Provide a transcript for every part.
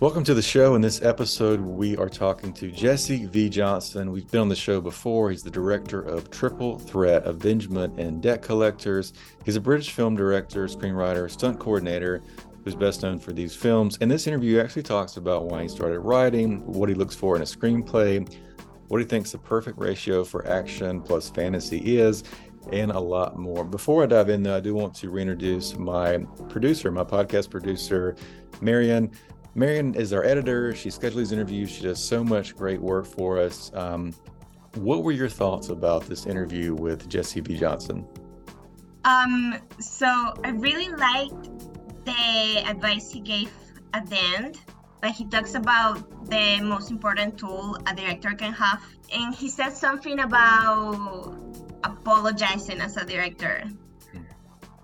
Welcome to the show. In this episode, we are talking to Jesse V. Johnson. We've been on the show before. He's the director of Triple Threat, Avengement, and Debt Collectors. He's a British film director, screenwriter, stunt coordinator who's best known for these films. And this interview, actually talks about why he started writing, what he looks for in a screenplay, what he thinks the perfect ratio for action plus fantasy is, and a lot more. Before I dive in, though, I do want to reintroduce my producer, my podcast producer, Marion. Marion is our editor. She schedules interviews. She does so much great work for us. Um, what were your thoughts about this interview with Jesse V. Johnson? Um, so I really liked the advice he gave at the end. Like he talks about the most important tool a director can have, and he said something about apologizing as a director.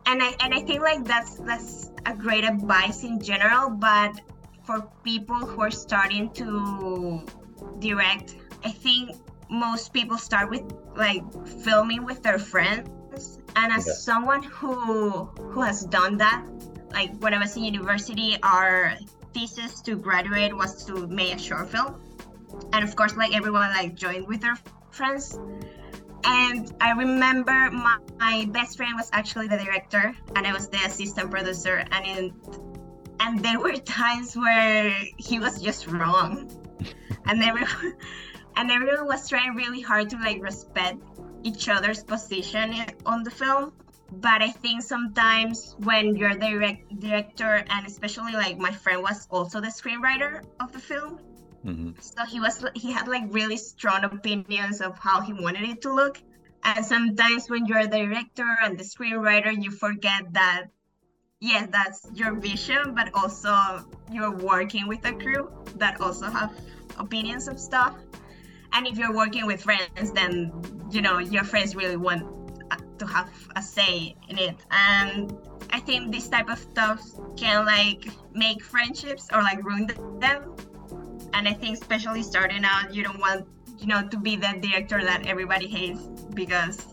And I and I think like that's that's a great advice in general, but for people who are starting to direct, I think most people start with like filming with their friends. And as yeah. someone who who has done that, like when I was in university, our thesis to graduate was to make a short film. And of course, like everyone like joined with their friends. And I remember my, my best friend was actually the director, and I was the assistant producer. And in and there were times where he was just wrong. And everyone and everyone was trying really hard to like respect each other's position on the film. But i think sometimes when you're the direct, director and especially like my friend was also the screenwriter of the film. Mm-hmm. so he was he had like really strong opinions of how he wanted it to look. And sometimes when you're the director and the screenwriter you forget that yes, that's your vision, but also you're working with a crew that also have opinions of stuff. And if you're working with friends, then you know your friends really want uh, to have a say in it. And I think this type of stuff can like make friendships or like ruin them. And I think especially starting out, you don't want you know to be the director that everybody hates because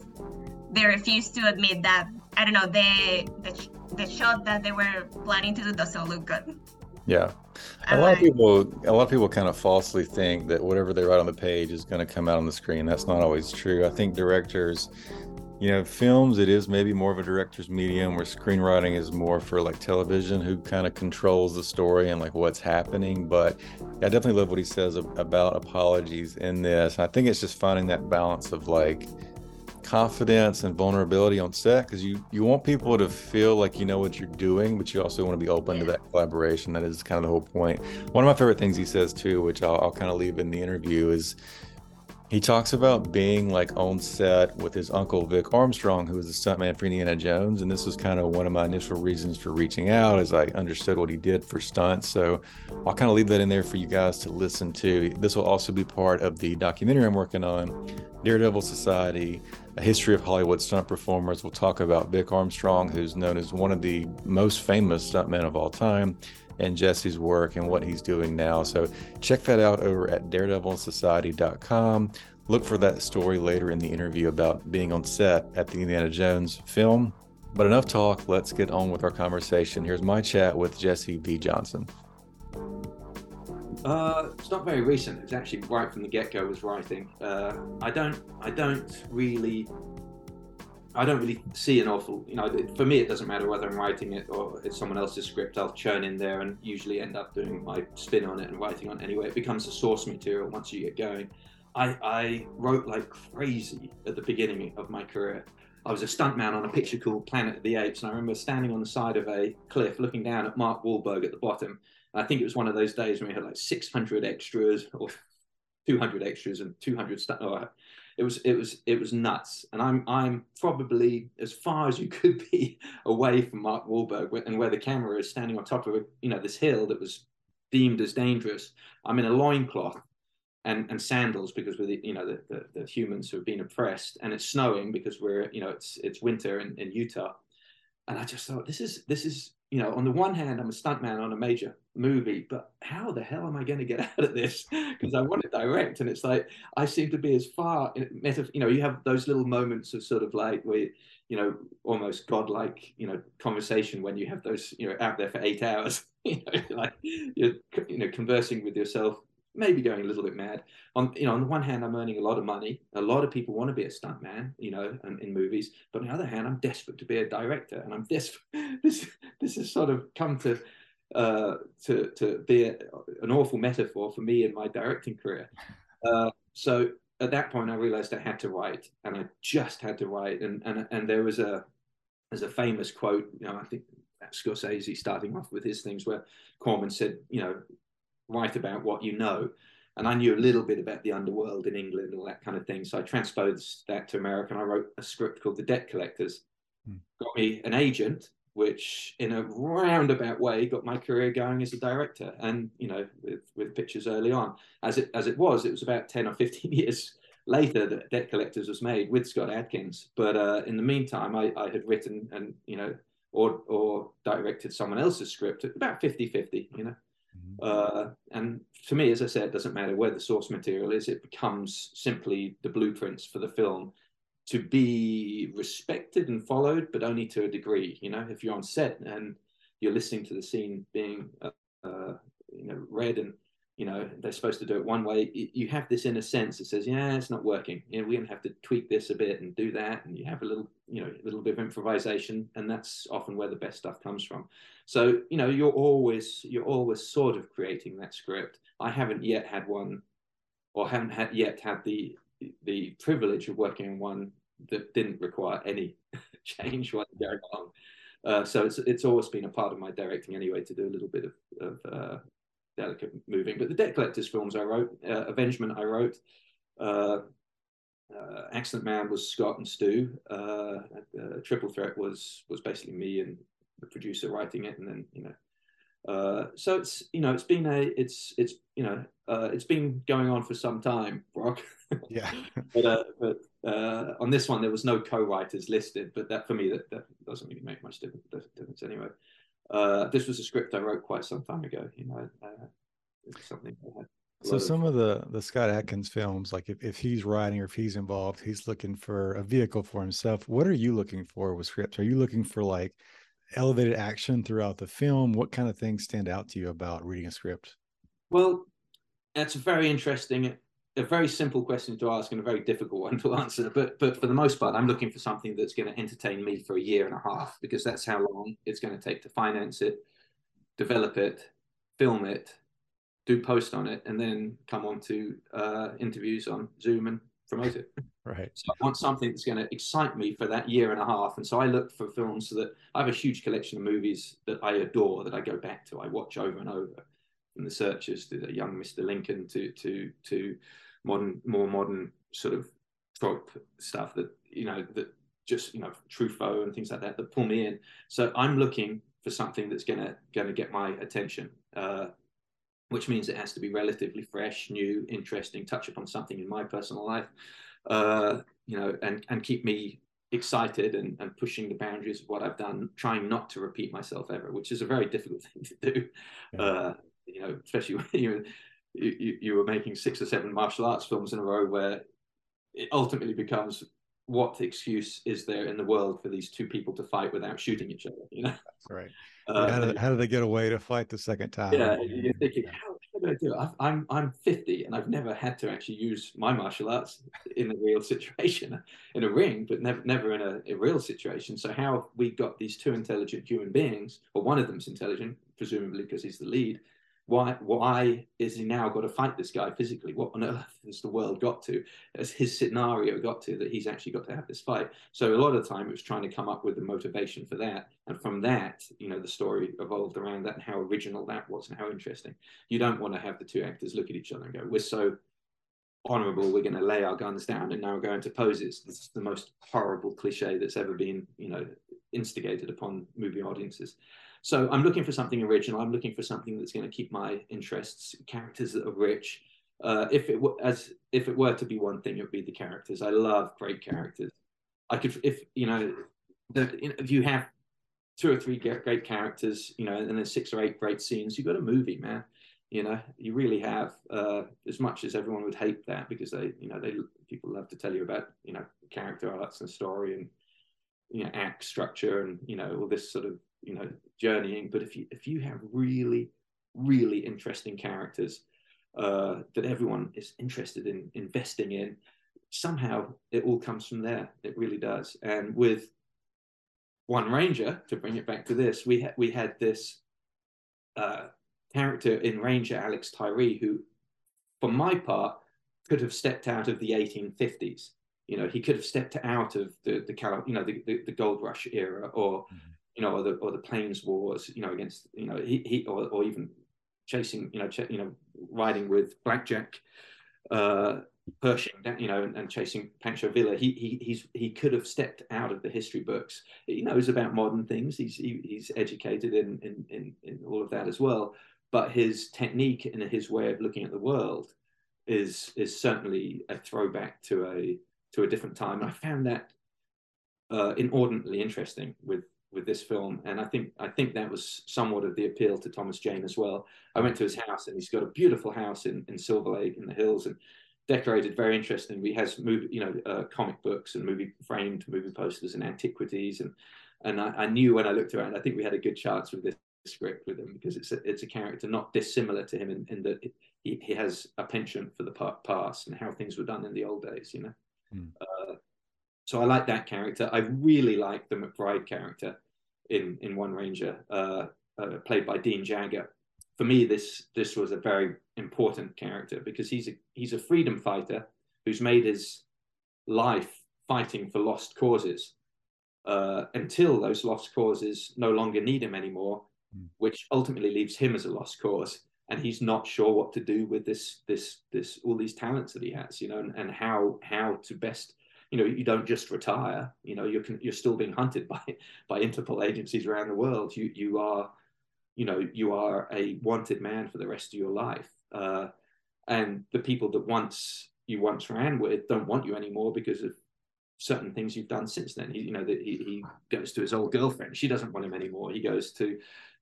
they refuse to admit that I don't know they the the shot that they were planning to do doesn't look good. Yeah. A lot of people a lot of people kind of falsely think that whatever they write on the page is going to come out on the screen. That's not always true. I think directors you know, films it is maybe more of a director's medium where screenwriting is more for like television who kind of controls the story and like what's happening, but I definitely love what he says about apologies in this. I think it's just finding that balance of like confidence and vulnerability on set because you you want people to feel like you know what you're doing but you also want to be open to that collaboration. That is kind of the whole point. One of my favorite things he says too which i'll, I'll kind of leave in the interview is he talks about being like on set with his uncle Vic Armstrong, who was the stuntman for Indiana Jones, and this was kind of one of my initial reasons for reaching out, as I understood what he did for stunts. So I'll kind of leave that in there for you guys to listen to. This will also be part of the documentary I'm working on, Daredevil Society, a history of Hollywood stunt performers. We'll talk about Vic Armstrong, who's known as one of the most famous stuntmen of all time and Jesse's work and what he's doing now. So check that out over at daredevilsociety.com. Look for that story later in the interview about being on set at the Indiana Jones film. But enough talk, let's get on with our conversation. Here's my chat with Jesse V. Johnson. Uh, it's not very recent. It's actually right from the get-go. Was writing. Uh, I don't. I don't really I don't really see an awful, you know, for me, it doesn't matter whether I'm writing it or it's someone else's script. I'll churn in there and usually end up doing my spin on it and writing on it anyway. It becomes a source material once you get going. I, I wrote like crazy at the beginning of my career. I was a stuntman on a picture called Planet of the Apes, and I remember standing on the side of a cliff looking down at Mark Wahlberg at the bottom. And I think it was one of those days when we had like 600 extras or 200 extras and 200 stunt. It was it was it was nuts. And I'm I'm probably as far as you could be away from Mark Wahlberg and where the camera is standing on top of a, you know this hill that was deemed as dangerous. I'm in a loincloth and, and sandals because we're the, you know the, the, the, humans who have been oppressed and it's snowing because we're you know it's it's winter in, in Utah and I just thought this is this is you know on the one hand I'm a stuntman on a major movie but how the hell am I going to get out of this? Because I want to direct and it's like I seem to be as far meta you know you have those little moments of sort of like where you know almost godlike you know conversation when you have those you know out there for eight hours you know like you're you know conversing with yourself maybe going a little bit mad. On you know, on the one hand, I'm earning a lot of money. A lot of people want to be a stuntman, you know, in, in movies. But on the other hand, I'm desperate to be a director, and I'm this this this has sort of come to uh, to to be a, an awful metaphor for me in my directing career. Uh, so at that point, I realized I had to write, and I just had to write. And and and there was a there's a famous quote, you know, I think Scorsese starting off with his things where Corman said, you know, write about what you know. And I knew a little bit about the underworld in England and all that kind of thing. So I transposed that to America and I wrote a script called The Debt Collectors. Hmm. Got me an agent, which in a roundabout way got my career going as a director. And, you know, with, with pictures early on. As it as it was, it was about 10 or 15 years later that Debt Collectors was made with Scott Adkins. But uh, in the meantime, I, I had written and, you know, or or directed someone else's script about 50-50, you know. Mm-hmm. Uh, and to me, as I said, it doesn't matter where the source material is, it becomes simply the blueprints for the film to be respected and followed, but only to a degree. You know, if you're on set and you're listening to the scene being, uh, uh, you know, read and you know they're supposed to do it one way. You have this inner sense that says yeah it's not working. You know we're going to have to tweak this a bit and do that. And you have a little you know a little bit of improvisation and that's often where the best stuff comes from. So you know you're always you're always sort of creating that script. I haven't yet had one or haven't had yet had the the privilege of working on one that didn't require any change while going along. Uh, so it's it's always been a part of my directing anyway to do a little bit of, of uh, delicate moving. But the Debt Collectors films I wrote, uh, Avengement I wrote, uh, uh, Accident Man was Scott and Stu. Uh, uh, Triple Threat was was basically me and the producer writing it, and then you know. Uh, so it's you know it's been a it's it's you know it's been going on for some time, Brock. Yeah. but but on this one there was no co-writers listed, but that for me that, that doesn't really make much difference, difference anyway. Uh, this was a script I wrote quite some time ago. You know, uh, it's something. so some of, of the the Scott Adkins films, like if, if he's writing or if he's involved, he's looking for a vehicle for himself. What are you looking for with scripts? Are you looking for like elevated action throughout the film? What kind of things stand out to you about reading a script? Well, that's very interesting a very simple question to ask and a very difficult one to answer. But but for the most part, I'm looking for something that's going to entertain me for a year and a half because that's how long it's going to take to finance it, develop it, film it, do post on it, and then come on to uh, interviews on Zoom and promote it. Right. So I want something that's going to excite me for that year and a half. And so I look for films so that I have a huge collection of movies that I adore that I go back to. I watch over and over from the searchers to the young Mr. Lincoln to to to modern, more modern sort of trope stuff that you know that just you know Truffaut and things like that that pull me in. So I'm looking for something that's gonna gonna get my attention, uh, which means it has to be relatively fresh, new, interesting, touch upon something in my personal life, uh, you know, and and keep me excited and, and pushing the boundaries of what I've done, trying not to repeat myself ever, which is a very difficult thing to do. Yeah. Uh, you know, especially when you're you, you were making six or seven martial arts films in a row where it ultimately becomes what excuse is there in the world for these two people to fight without shooting each other? You know, that's right. Uh, how, did, how did they get away to fight the second time? Yeah, you're thinking, how, how did I do it? I'm I'm 50 and I've never had to actually use my martial arts in a real situation, in a ring, but never never in a, a real situation. So how have we got these two intelligent human beings, or one of them's intelligent, presumably because he's the lead, why why is he now got to fight this guy physically? What on earth has the world got to? Has his scenario got to that he's actually got to have this fight? So a lot of the time it was trying to come up with the motivation for that, and from that, you know, the story evolved around that and how original that was and how interesting. You don't want to have the two actors look at each other and go, "We're so." honorable. We're going to lay our guns down, and now we're going to poses. This is the most horrible cliche that's ever been, you know, instigated upon movie audiences. So I'm looking for something original. I'm looking for something that's going to keep my interests, characters that are rich. Uh, if it were as if it were to be one thing, it would be the characters. I love great characters. I could, if you know, if you have two or three great characters, you know, and then six or eight great scenes, you've got a movie, man. You know, you really have. Uh, as much as everyone would hate that because they, you know, they people love to tell you about, you know, character arcs and story and you know act structure and you know all this sort of you know journeying but if you if you have really really interesting characters uh, that everyone is interested in investing in somehow it all comes from there. It really does. And with one ranger to bring it back to this we had we had this uh, character in ranger alex tyree who for my part could have stepped out of the 1850s you know he could have stepped out of the the you know the, the, the gold rush era or mm-hmm you know, or the or the Plains Wars, you know, against you know he, he or, or even chasing, you know, ch- you know, riding with Blackjack, uh, Pershing, you know, and, and, chasing Pancho Villa. He he he's he could have stepped out of the history books. He knows about modern things. He's he, he's educated in, in in in all of that as well. But his technique and his way of looking at the world is is certainly a throwback to a to a different time. And I found that uh, inordinately interesting with with this film, and I think I think that was somewhat of the appeal to Thomas Jane as well. I went to his house, and he's got a beautiful house in in Silver Lake in the hills, and decorated very interestingly. He has movie, you know, uh, comic books and movie framed movie posters and antiquities, and and I, I, knew when I looked around, I think we had a good chance with this script with him because it's a, it's a character not dissimilar to him in, in that he, he has a penchant for the past and how things were done in the old days, you know. Mm. Uh, so I like that character. I really like the McBride character in in One Ranger, uh, uh, played by Dean Jagger. For me, this this was a very important character because he's a he's a freedom fighter who's made his life fighting for lost causes uh, until those lost causes no longer need him anymore, mm. which ultimately leaves him as a lost cause. And he's not sure what to do with this this this all these talents that he has, you know, and, and how how to best you know you don't just retire you know you're you're still being hunted by by interpol agencies around the world. You you are you know you are a wanted man for the rest of your life. Uh, and the people that once you once ran with don't want you anymore because of certain things you've done since then. He, you know that he, he goes to his old girlfriend. She doesn't want him anymore. He goes to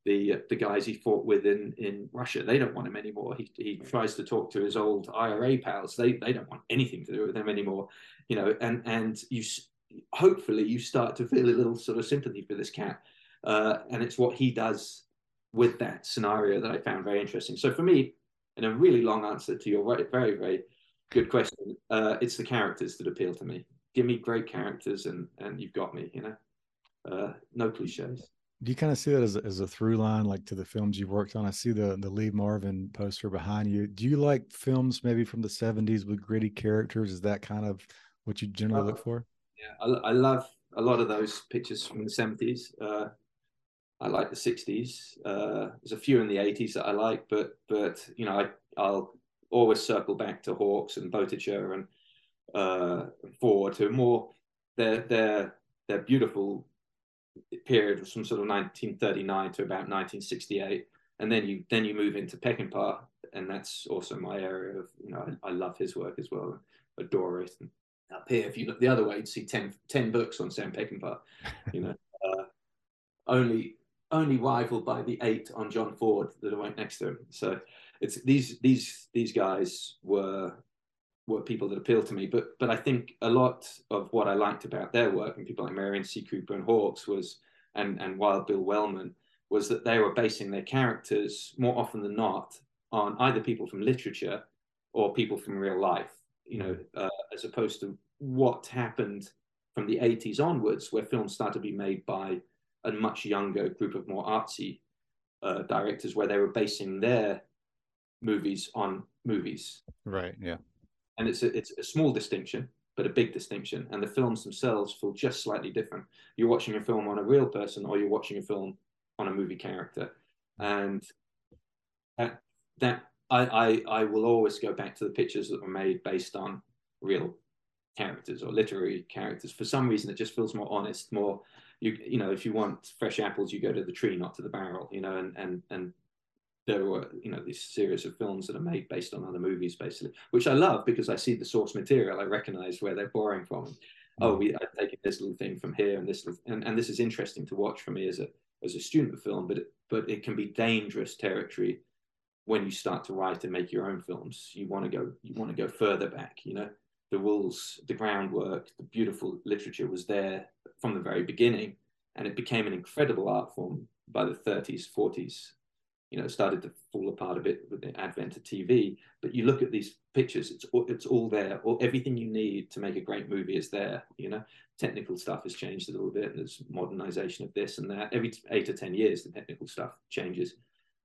the the guys he fought with in in Russia. They don't want him anymore. He he tries to talk to his old IRA pals. They they don't want anything to do with him anymore. You know, and and you hopefully you start to feel a little sort of sympathy for this cat, uh, and it's what he does with that scenario that I found very interesting. So for me, in a really long answer to your very very good question, uh, it's the characters that appeal to me. Give me great characters, and and you've got me. You know, uh, no cliches do you kind of see that as a, as a through line like to the films you've worked on? I see the the lee marvin poster behind you. Do you like films maybe from the 70s with gritty characters? Is that kind of what you generally uh, look for? yeah I, I, love a lot of those pictures from the 70s uh, i like the 60s uh, there's a few in the 80s that i like but but you know I, i'll always circle back to hawks and Boetticher and uh, Ford to more they're they're they're beautiful period from sort of 1939 to about 1968 and then you then you move into Peckinpah, and that's also my area of you know I, I love his work as well, adore it. And up here, if you look the other way, you'd see 10, 10 books on Sam Peckinpah, you know, uh, only only rivaled by the eight on John Ford that went next to him. So it's these these these guys were were people that appealed to me. But but I think a lot of what I liked about their work and people like Merian C. Cooper and Hawks was and and Wild Bill Wellman was that they were basing their characters more often than not on either people from literature or people from real life. You know, uh, as opposed to what happened from the 80s onwards, where films started to be made by a much younger group of more artsy uh, directors, where they were basing their movies on movies. Right. Yeah and it's a, it's a small distinction but a big distinction and the films themselves feel just slightly different you're watching a film on a real person or you're watching a film on a movie character and that that I, I I will always go back to the pictures that were made based on real characters or literary characters. For some reason, it just feels more honest, more you you know if you want fresh apples, you go to the tree, not to the barrel. You know, and and and there were you know these series of films that are made based on other movies, basically, which I love because I see the source material. I recognize where they're borrowing from. Hmm. Oh, we I've taken this little thing from here, and this and, and this is interesting to watch for me as a as a student of film, but it, but it can be dangerous territory when you start to write and make your own films. You want to go you want to go further back, you know the rules, the groundwork, the beautiful literature was there from the very beginning, and it became an incredible art form by the 30s, 40s. You know, started to fall apart a bit with the advent of TV. But you look at these pictures; it's all, it's all there. All, everything you need to make a great movie is there. You know, technical stuff has changed a little bit. There's modernization of this and that. Every eight or ten years, the technical stuff changes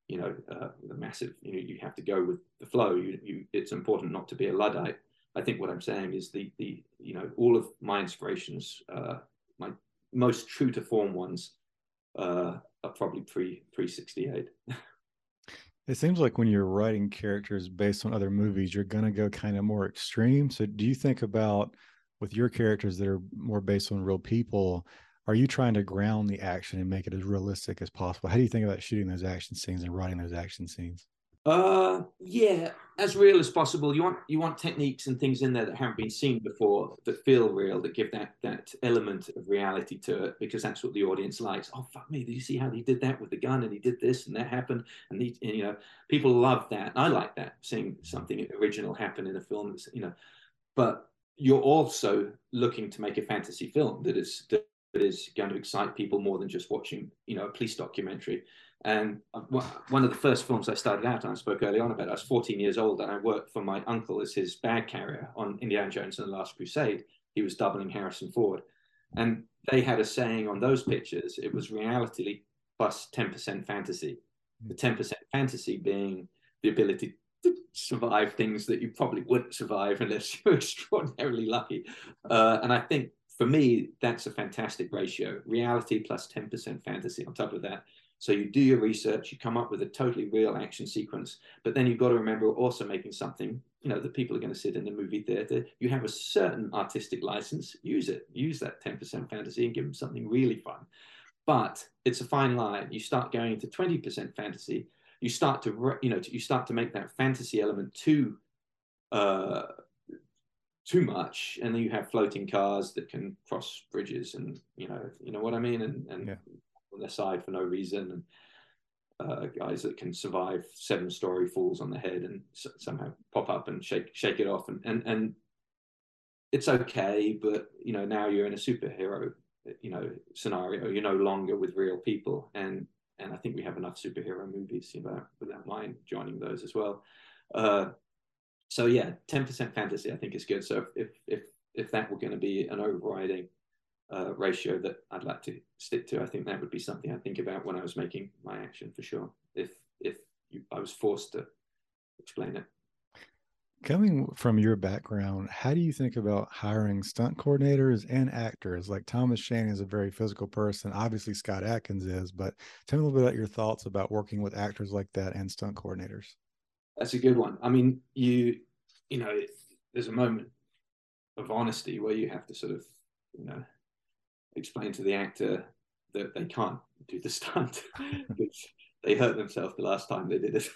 you know, uh, the massive, you know, you have to go with the flow. You, you, it's important not to be a Luddite. I think what I'm saying is the the you know all of my inspirations, uh, my most true to form ones, uh, are probably pre pre 68. It seems like when you're writing characters based on other movies, you're going to go kind of more extreme. So, do you think about with your characters that are more based on real people? Are you trying to ground the action and make it as realistic as possible? How do you think about shooting those action scenes and writing those action scenes? Uh, yeah, as real as possible. You want you want techniques and things in there that haven't been seen before, that feel real, that give that that element of reality to it, because that's what the audience likes. Oh fuck me! Did you see how he did that with the gun, and he did this, and that happened, and, and you know, people love that. I like that, seeing something original happen in a film. That's, you know, but you're also looking to make a fantasy film that is that is going to excite people more than just watching, you know, a police documentary. And uh, one of the first films I started out on, I spoke early on about, I was 14 years old and I worked for my uncle as his bag carrier on Indiana Jones and the Last Crusade. He was doubling Harrison Ford. And they had a saying on those pictures, it was reality plus 10% fantasy. The 10% fantasy being the ability to survive things that you probably wouldn't survive unless you're extraordinarily lucky. Uh, and I think for me, that's a fantastic ratio. Reality plus 10% fantasy on top of that. So you do your research, you come up with a totally real action sequence, but then you've got to remember also making something, you know, that people are going to sit in the movie theater. You have a certain artistic license, use it, use that 10% fantasy and give them something really fun. But it's a fine line. You start going into 20% fantasy, you start to, you know, you start to make that fantasy element too, uh, too much, and then you have floating cars that can cross bridges, and you know, you know what I mean, and and yeah. On their side for no reason, and uh, guys that can survive seven story falls on the head and s- somehow pop up and shake shake it off, and and and it's okay, but you know now you're in a superhero you know scenario. You're no longer with real people, and and I think we have enough superhero movies, you know, without mind joining those as well. Uh, so yeah, ten percent fantasy I think is good. So if if if that were going to be an overriding uh, ratio that I'd like to stick to, I think that would be something I think about when I was making my action for sure. If if you, I was forced to explain it. Coming from your background, how do you think about hiring stunt coordinators and actors? Like Thomas Jane is a very physical person. Obviously, Scott Adkins is, but tell me a little bit about your thoughts about working with actors like that and stunt coordinators. That's a good one. I mean, you you know, there's a moment of honesty where you have to sort of you know explain to the actor that they can't do the stunt because they hurt themselves the last time they did it,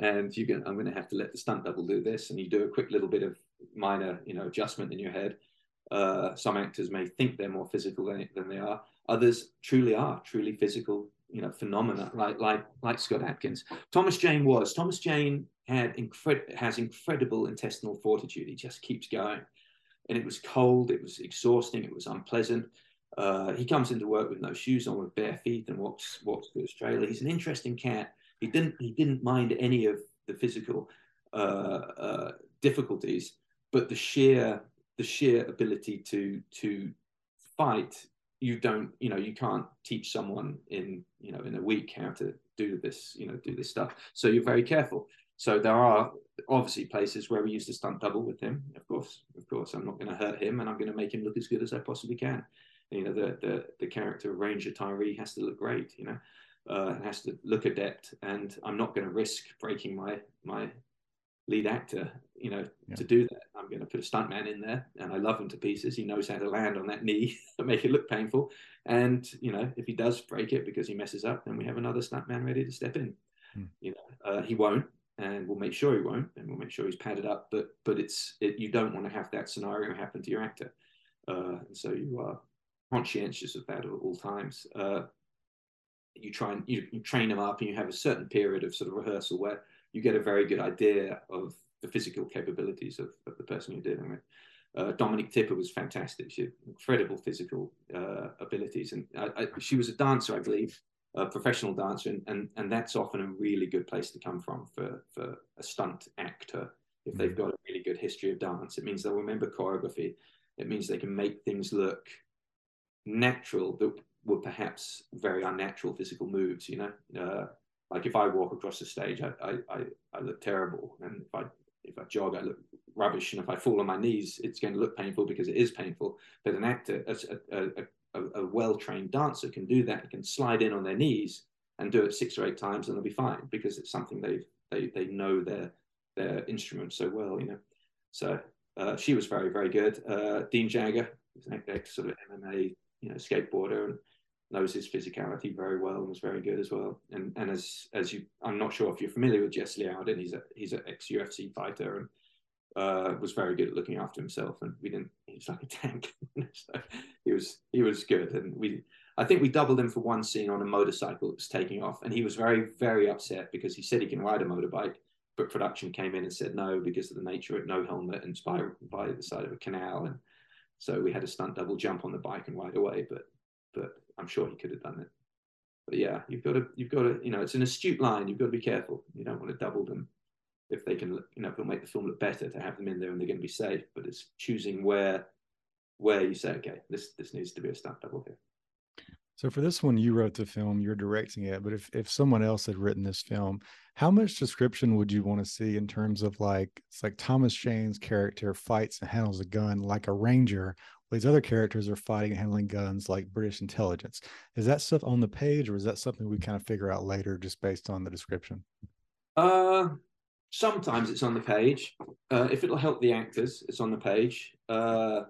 and you can I'm going to have to let the stunt double do this, and you do a quick little bit of minor you know adjustment in your head. Uh, some actors may think they're more physical than, than they are. Others truly are truly physical you know phenomena like like like Scott Adkins. Thomas Jane was Thomas Jane had incred- has incredible intestinal fortitude. He just keeps going, and it was cold, it was exhausting, it was unpleasant. Uh, he comes into work with no shoes on, with bare feet, and walks walks his trailer. He's an interesting cat. He didn't he didn't mind any of the physical uh, uh, difficulties, but the sheer the sheer ability to to fight you don't you know you can't teach someone in you know in a week how to do this you know do this stuff so you're very careful so there are obviously places where we used to stunt double with him of course of course i'm not going to hurt him and i'm going to make him look as good as i possibly can you know the the, the character ranger tyree has to look great you know uh, has to look adept and i'm not going to risk breaking my my lead actor, you know, Yeah. to do that. I'm going to put a stuntman in there, and I love him to pieces. He knows how to land on that knee and make it look painful. And you know, if he does break it because he messes up, then we have another stuntman ready to step in. Hmm. You know, uh, he won't, and we'll make sure he won't, and we'll make sure he's padded up. But but it's it, you don't want to have that scenario happen to your actor, uh, and so you are conscientious of that at all times. Uh, you try and you, you train them up, and you have a certain period of sort of rehearsal where you get a very good idea of the physical capabilities of, of the person you're dealing with. Uh, Dominique Tipper was fantastic. She had incredible physical uh, abilities, and I, I, she was a dancer, I believe, a professional dancer, and, and and that's often a really good place to come from for for a stunt actor if they've got a really good history of dance. It means they'll remember choreography. It means they can make things look natural that were perhaps very unnatural physical moves. You know, uh, like if I walk across the stage, I, I, I, I look terrible, and if I if I jog, I look rubbish, and if I fall on my knees, it's going to look painful because it is painful. But an actor, a, a, a, a well trained dancer, can do that. Can slide in on their knees and do it six or eight times, and they'll be fine because it's something they they they know their their instrument so well. You know, so uh, she was very very good. Uh, Dean Jagger, ex sort of MMA you know skateboarder and knows his physicality very well and was very good as well. And and as as you, I'm not sure if you're familiar with Jesse Liaudin. He's a he's an ex UFC fighter and uh, was very good at looking after himself. And we didn't. He was like a tank. so he was he was good. And we I think we doubled him for one scene on a motorcycle that was taking off, and he was very very upset because he said he can ride a motorbike. But production came in and said no because of the nature of no helmet and by, by the side of a canal, and so we had a stunt double jump on the bike and ride away. But but I'm sure he could have done it. But yeah, you've got to, you've got to, you know, it's an astute line. You've got to be careful. You don't want to double them if they can, you know, make the film look better to have them in there and they're going to be safe. But it's choosing where, where you say, okay, this this needs to be a stunt double here. So for this one, you wrote the film, you're directing it. But if if someone else had written this film, how much description would you want to see in terms of like it's like Thomas Jane's character fights and handles a gun like a ranger, these other characters are fighting and handling guns like British intelligence. Is that stuff on the page, or is that something we kind of figure out later just based on the description? Uh, sometimes it's on the page. Uh, if it'll help the actors, it's on the page. Uh,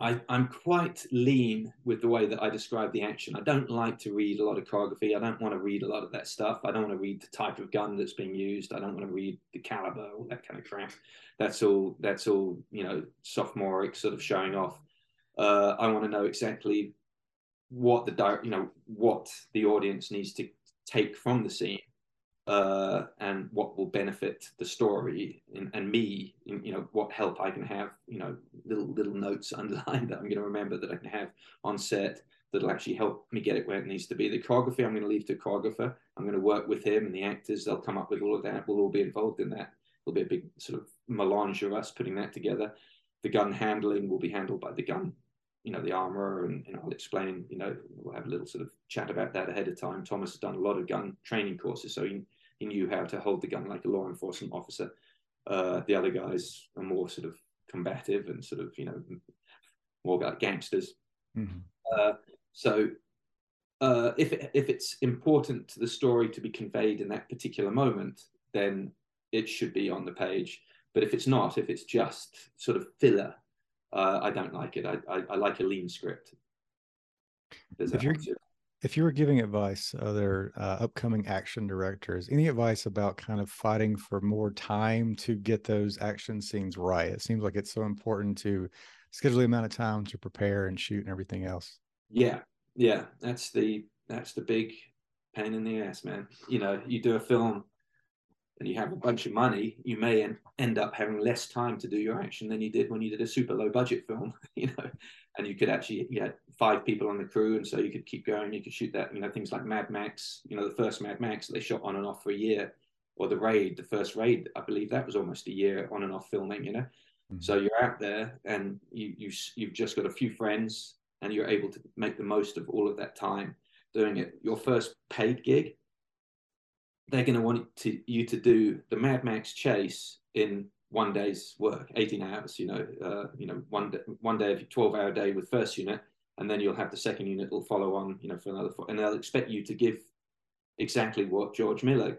I, I'm quite lean with the way that I describe the action. I don't like to read a lot of choreography. I don't want to read a lot of that stuff. I don't want to read the type of gun that's being used. I don't want to read the caliber, all that kind of crap. That's all. That's all. You know, sophomoric sort of showing off. Uh, I want to know exactly what the you know what the audience needs to take from the scene uh, and what will benefit the story and, and me you know what help I can have you know little little notes underlined that I'm going to remember that I can have on set that'll actually help me get it where it needs to be. The choreography I'm going to leave to choreographer. I'm going to work with him and the actors. They'll come up with all of that. We'll all be involved in that. There'll be a big sort of melange of us putting that together. The gun handling will be handled by the gun you know the armorer and, and I'll explain you know we'll have a little sort of chat about that ahead of time. Thomas has done a lot of gun training courses so he, he knew how to hold the gun like a law enforcement officer. Uh, the other guys are more sort of combative and sort of you know more like gangsters. Mm-hmm. uh, so uh, if it, if it's important to the story to be conveyed in that particular moment then it should be on the page. But if it's not if it's just sort of filler uh, I don't like it. I, I, I, like a lean script. If you're, if you were giving advice to other uh, upcoming action directors, any advice about kind of fighting for more time to get those action scenes right? It seems like it's so important to schedule the amount of time to prepare and shoot and everything else. Yeah, yeah, that's the that's the big pain in the ass, man. You know, you do a film and you have a bunch of money, you may end up having less time to do your action than you did when you did a super low budget film, you know, and you could actually, you had five people on the crew. And so you could keep going. You could shoot that, you know, things like Mad Max, you know, the first Mad Max, they shot on and off for a year or the raid, the first raid, I believe that was almost a year on and off filming, you know? Mm-hmm. So you're out there and you, you, you've just got a few friends and you're able to make the most of all of that time doing it. Your first paid gig, they're going to want to, you to do the Mad Max chase in one day's work, 18 hours, you know, uh, you know, one day, one day of 12 hour day with first unit, and then you'll have the second unit will follow on, you know, for another, four, and they'll expect you to give exactly what George Miller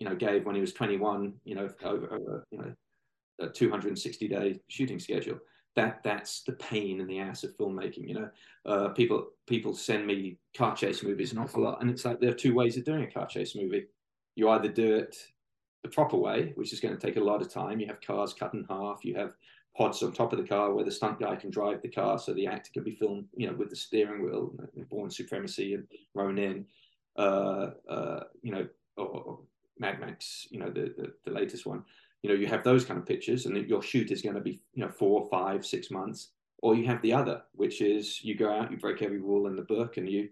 you know gave when he was 21 you know over, over you know a 260 day shooting schedule. That that's the pain in the ass of filmmaking you know. Uh, people people send me car chase movies an awful lot and it's like there are two ways of doing a car chase movie you either do it the proper way which is going to take a lot of time. You have cars cut in half. You have pods on top of the car where the stunt guy can drive the car so the actor can be filmed you know with the steering wheel Bourne Supremacy and Ronin uh, uh, you know or, or Mad Max you know the, the, the latest one. You know you have those kind of pictures and your shoot is going to be you know four five six months. Or you have the other which is you go out you break every rule in the book and you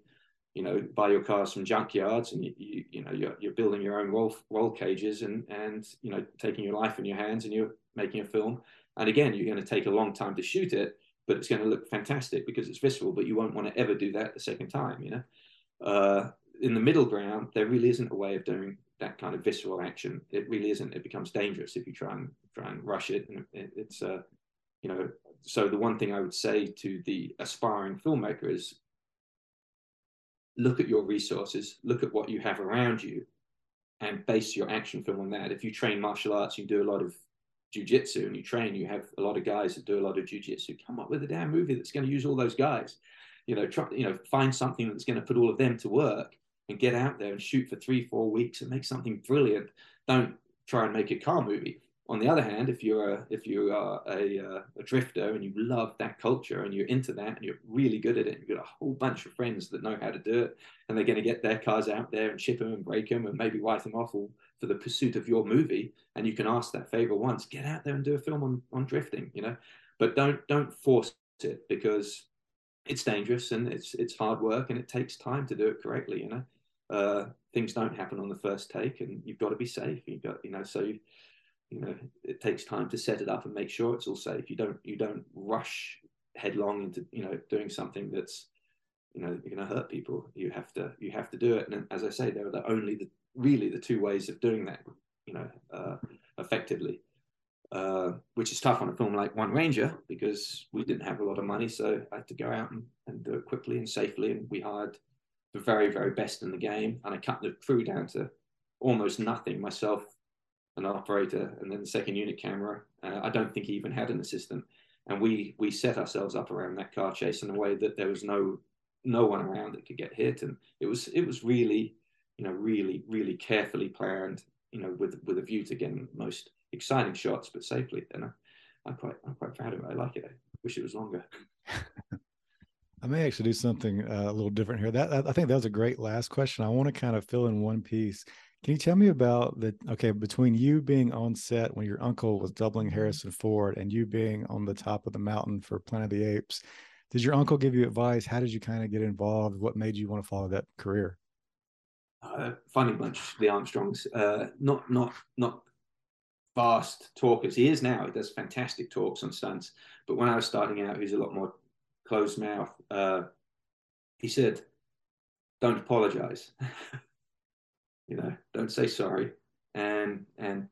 you know buy your cars from junkyards and you you, you know you're, you're building your own roll, roll cages and and you know taking your life in your hands and you're making a film and again you're going to take a long time to shoot it but it's going to look fantastic because it's visceral but you won't want to ever do that the second time you know uh, in the middle ground there really isn't a way of doing that kind of visceral action. It really isn't. It becomes dangerous if you try and try and rush it. And it, it's uh, you know. So the one thing I would say to the aspiring filmmaker is look at your resources, look at what you have around you, and base your action film on that. If you train martial arts, you do a lot of jujitsu, and you train, you have a lot of guys that do a lot of jujitsu. Come up with a damn movie that's going to use all those guys. You know, try, you know, find something that's going to put all of them to work and get out there and shoot for three, four weeks and make something brilliant. Don't try and make a car movie. On the other hand, if you're a, if you are a, uh, a drifter and you love that culture and you're into that and you're really good at it, you've got a whole bunch of friends that know how to do it, and they're going to get their cars out there and ship them and break them and maybe write them off all for the pursuit of your movie. And you can ask that favor once. Get out there and do a film on, on drifting, you know, but don't don't force it because it's dangerous and it's it's hard work and it takes time to do it correctly, you know uh, things don't happen on the first take, and you've got to be safe. You've got, you know, so you, you know, it takes time to set it up and make sure it's all safe. You don't you don't rush headlong into you know doing something that's you know you're going to hurt people. You have to you have to do it. And as I say, there are the only the really the two ways of doing that. You know, uh, effectively. Uh, which is tough on a film like One Ranger because we didn't have a lot of money, so I had to go out and, and do it quickly and safely. And we hired the very, very best in the game. And I cut the crew down to almost nothing myself, an operator, and then the second unit camera. Uh, I don't think he even had an assistant. And we we set ourselves up around that car chase in a way that there was no no one around that could get hit. And it was it was really, you know, really, really carefully planned, you know, with with a view to getting most exciting shots, but safely. And I, I'm quite I'm quite proud of it. I like it. I wish it was longer. I may actually do something uh, a little different here. That, I think that was a great last question. I want to kind of fill in one piece. Can you tell me about the okay between you being on set when your uncle was doubling Harrison Ford and you being on the top of the mountain for Planet of the Apes? Did your uncle give you advice? How did you kind of get involved? What made you want to follow that career? Uh, funny bunch, the Armstrongs. Uh, not not not fast talkers. He is now. He does fantastic talks on stunts. But when I was starting out, he was a lot more closed mouth. Uh, he said, "Don't apologize. you know, don't say sorry, and and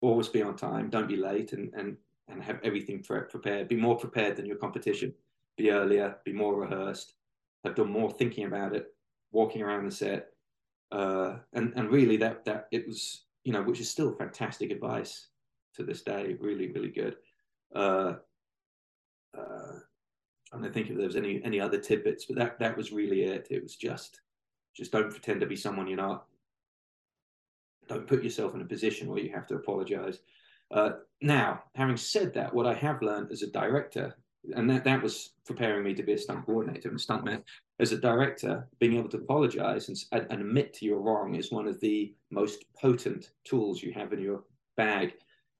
always be on time. Don't be late, and and and have everything pre- prepared. Be more prepared than your competition. Be earlier. Be more rehearsed. Have done more thinking about it. Walking around the set, uh, and and really that that it was you know which is still fantastic advice to this day. Really really good. Uh, uh, trying to think if there was any any other tidbits, but that that was really it. It was just just don't pretend to be someone you're not. Don't put yourself in a position where you have to apologize. Uh, now, having said that, what I have learned as a director, and that, that was preparing me to be a stunt coordinator and stuntman, as a director, being able to apologize and, and admit to your wrong is one of the most potent tools you have in your bag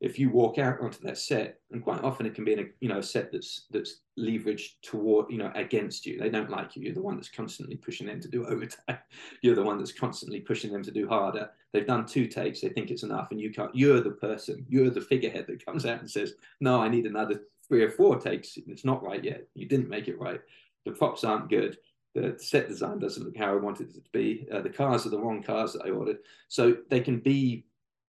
if you walk out onto that set, and quite often it can be in a you know a set that's that's leveraged toward you know against you. They don't like you. You're the one that's constantly pushing them to do overtime. You're the one that's constantly pushing them to do harder. They've done two takes. They think it's enough, and you can't. You're the person. You're the figurehead that comes out and says, "No, I need another three or four takes. It's not right yet. You didn't make it right. The props aren't good." The set design doesn't look how I wanted it to be. Uh, the cars are the wrong cars that I ordered. So they can be,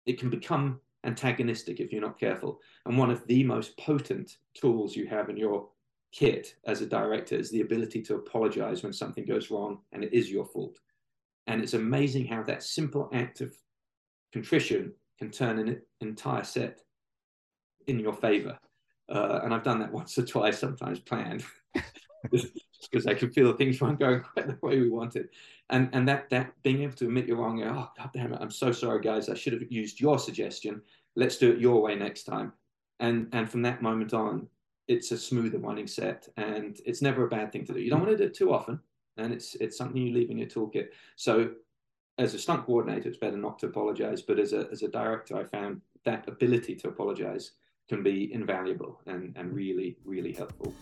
it can become antagonistic if you're not careful. And one of the most potent tools you have in your kit as a director is the ability to apologize when something goes wrong and it is your fault. And it's amazing how that simple act of contrition can turn an entire set in your favor. Uh, and I've done that once or twice, sometimes planned, because I can feel things weren't going quite the way we wanted. And and that that being able to admit you're wrong, oh god damn it, I'm so sorry, guys. I should have used your suggestion. Let's do it your way next time. And and from that moment on, it's a smoother running set, and it's never a bad thing to do. You don't mm. want to do it too often, and it's it's something you leave in your toolkit. So as a stunt coordinator, it's better not to apologize. But as a as a director, I found that ability to apologize can be invaluable and, and really, really helpful.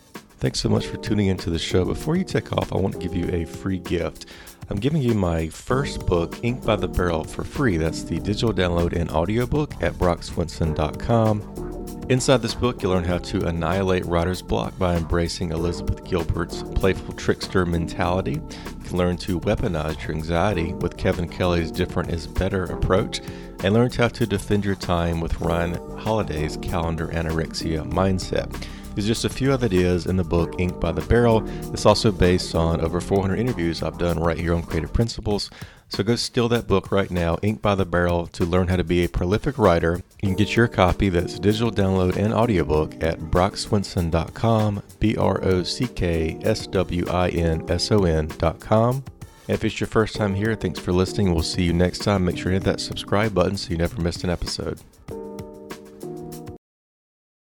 Thanks so much for tuning into the show. Before you take off, I want to give you a free gift. I'm giving you my first book, Ink by the Barrel, for free. That's the digital download and audiobook at brockswinson.com. Inside this book, you'll learn how to annihilate writer's block by embracing Elizabeth Gilbert's playful trickster mentality. You can learn to weaponize your anxiety with Kevin Kelly's different is better approach and learn how to defend your time with Ryan Holiday's calendar anorexia mindset. There's just a few other ideas in the book Ink by the Barrel. It's also based on over 400 interviews I've done right here on Creative Principles. So go steal that book right now, Ink by the Barrel, to learn how to be a prolific writer. You can get your copy that's digital download and audiobook at brockswinson.com, B R O C K S W I N S O N.com. If it's your first time here, thanks for listening. We'll see you next time. Make sure to hit that subscribe button so you never miss an episode.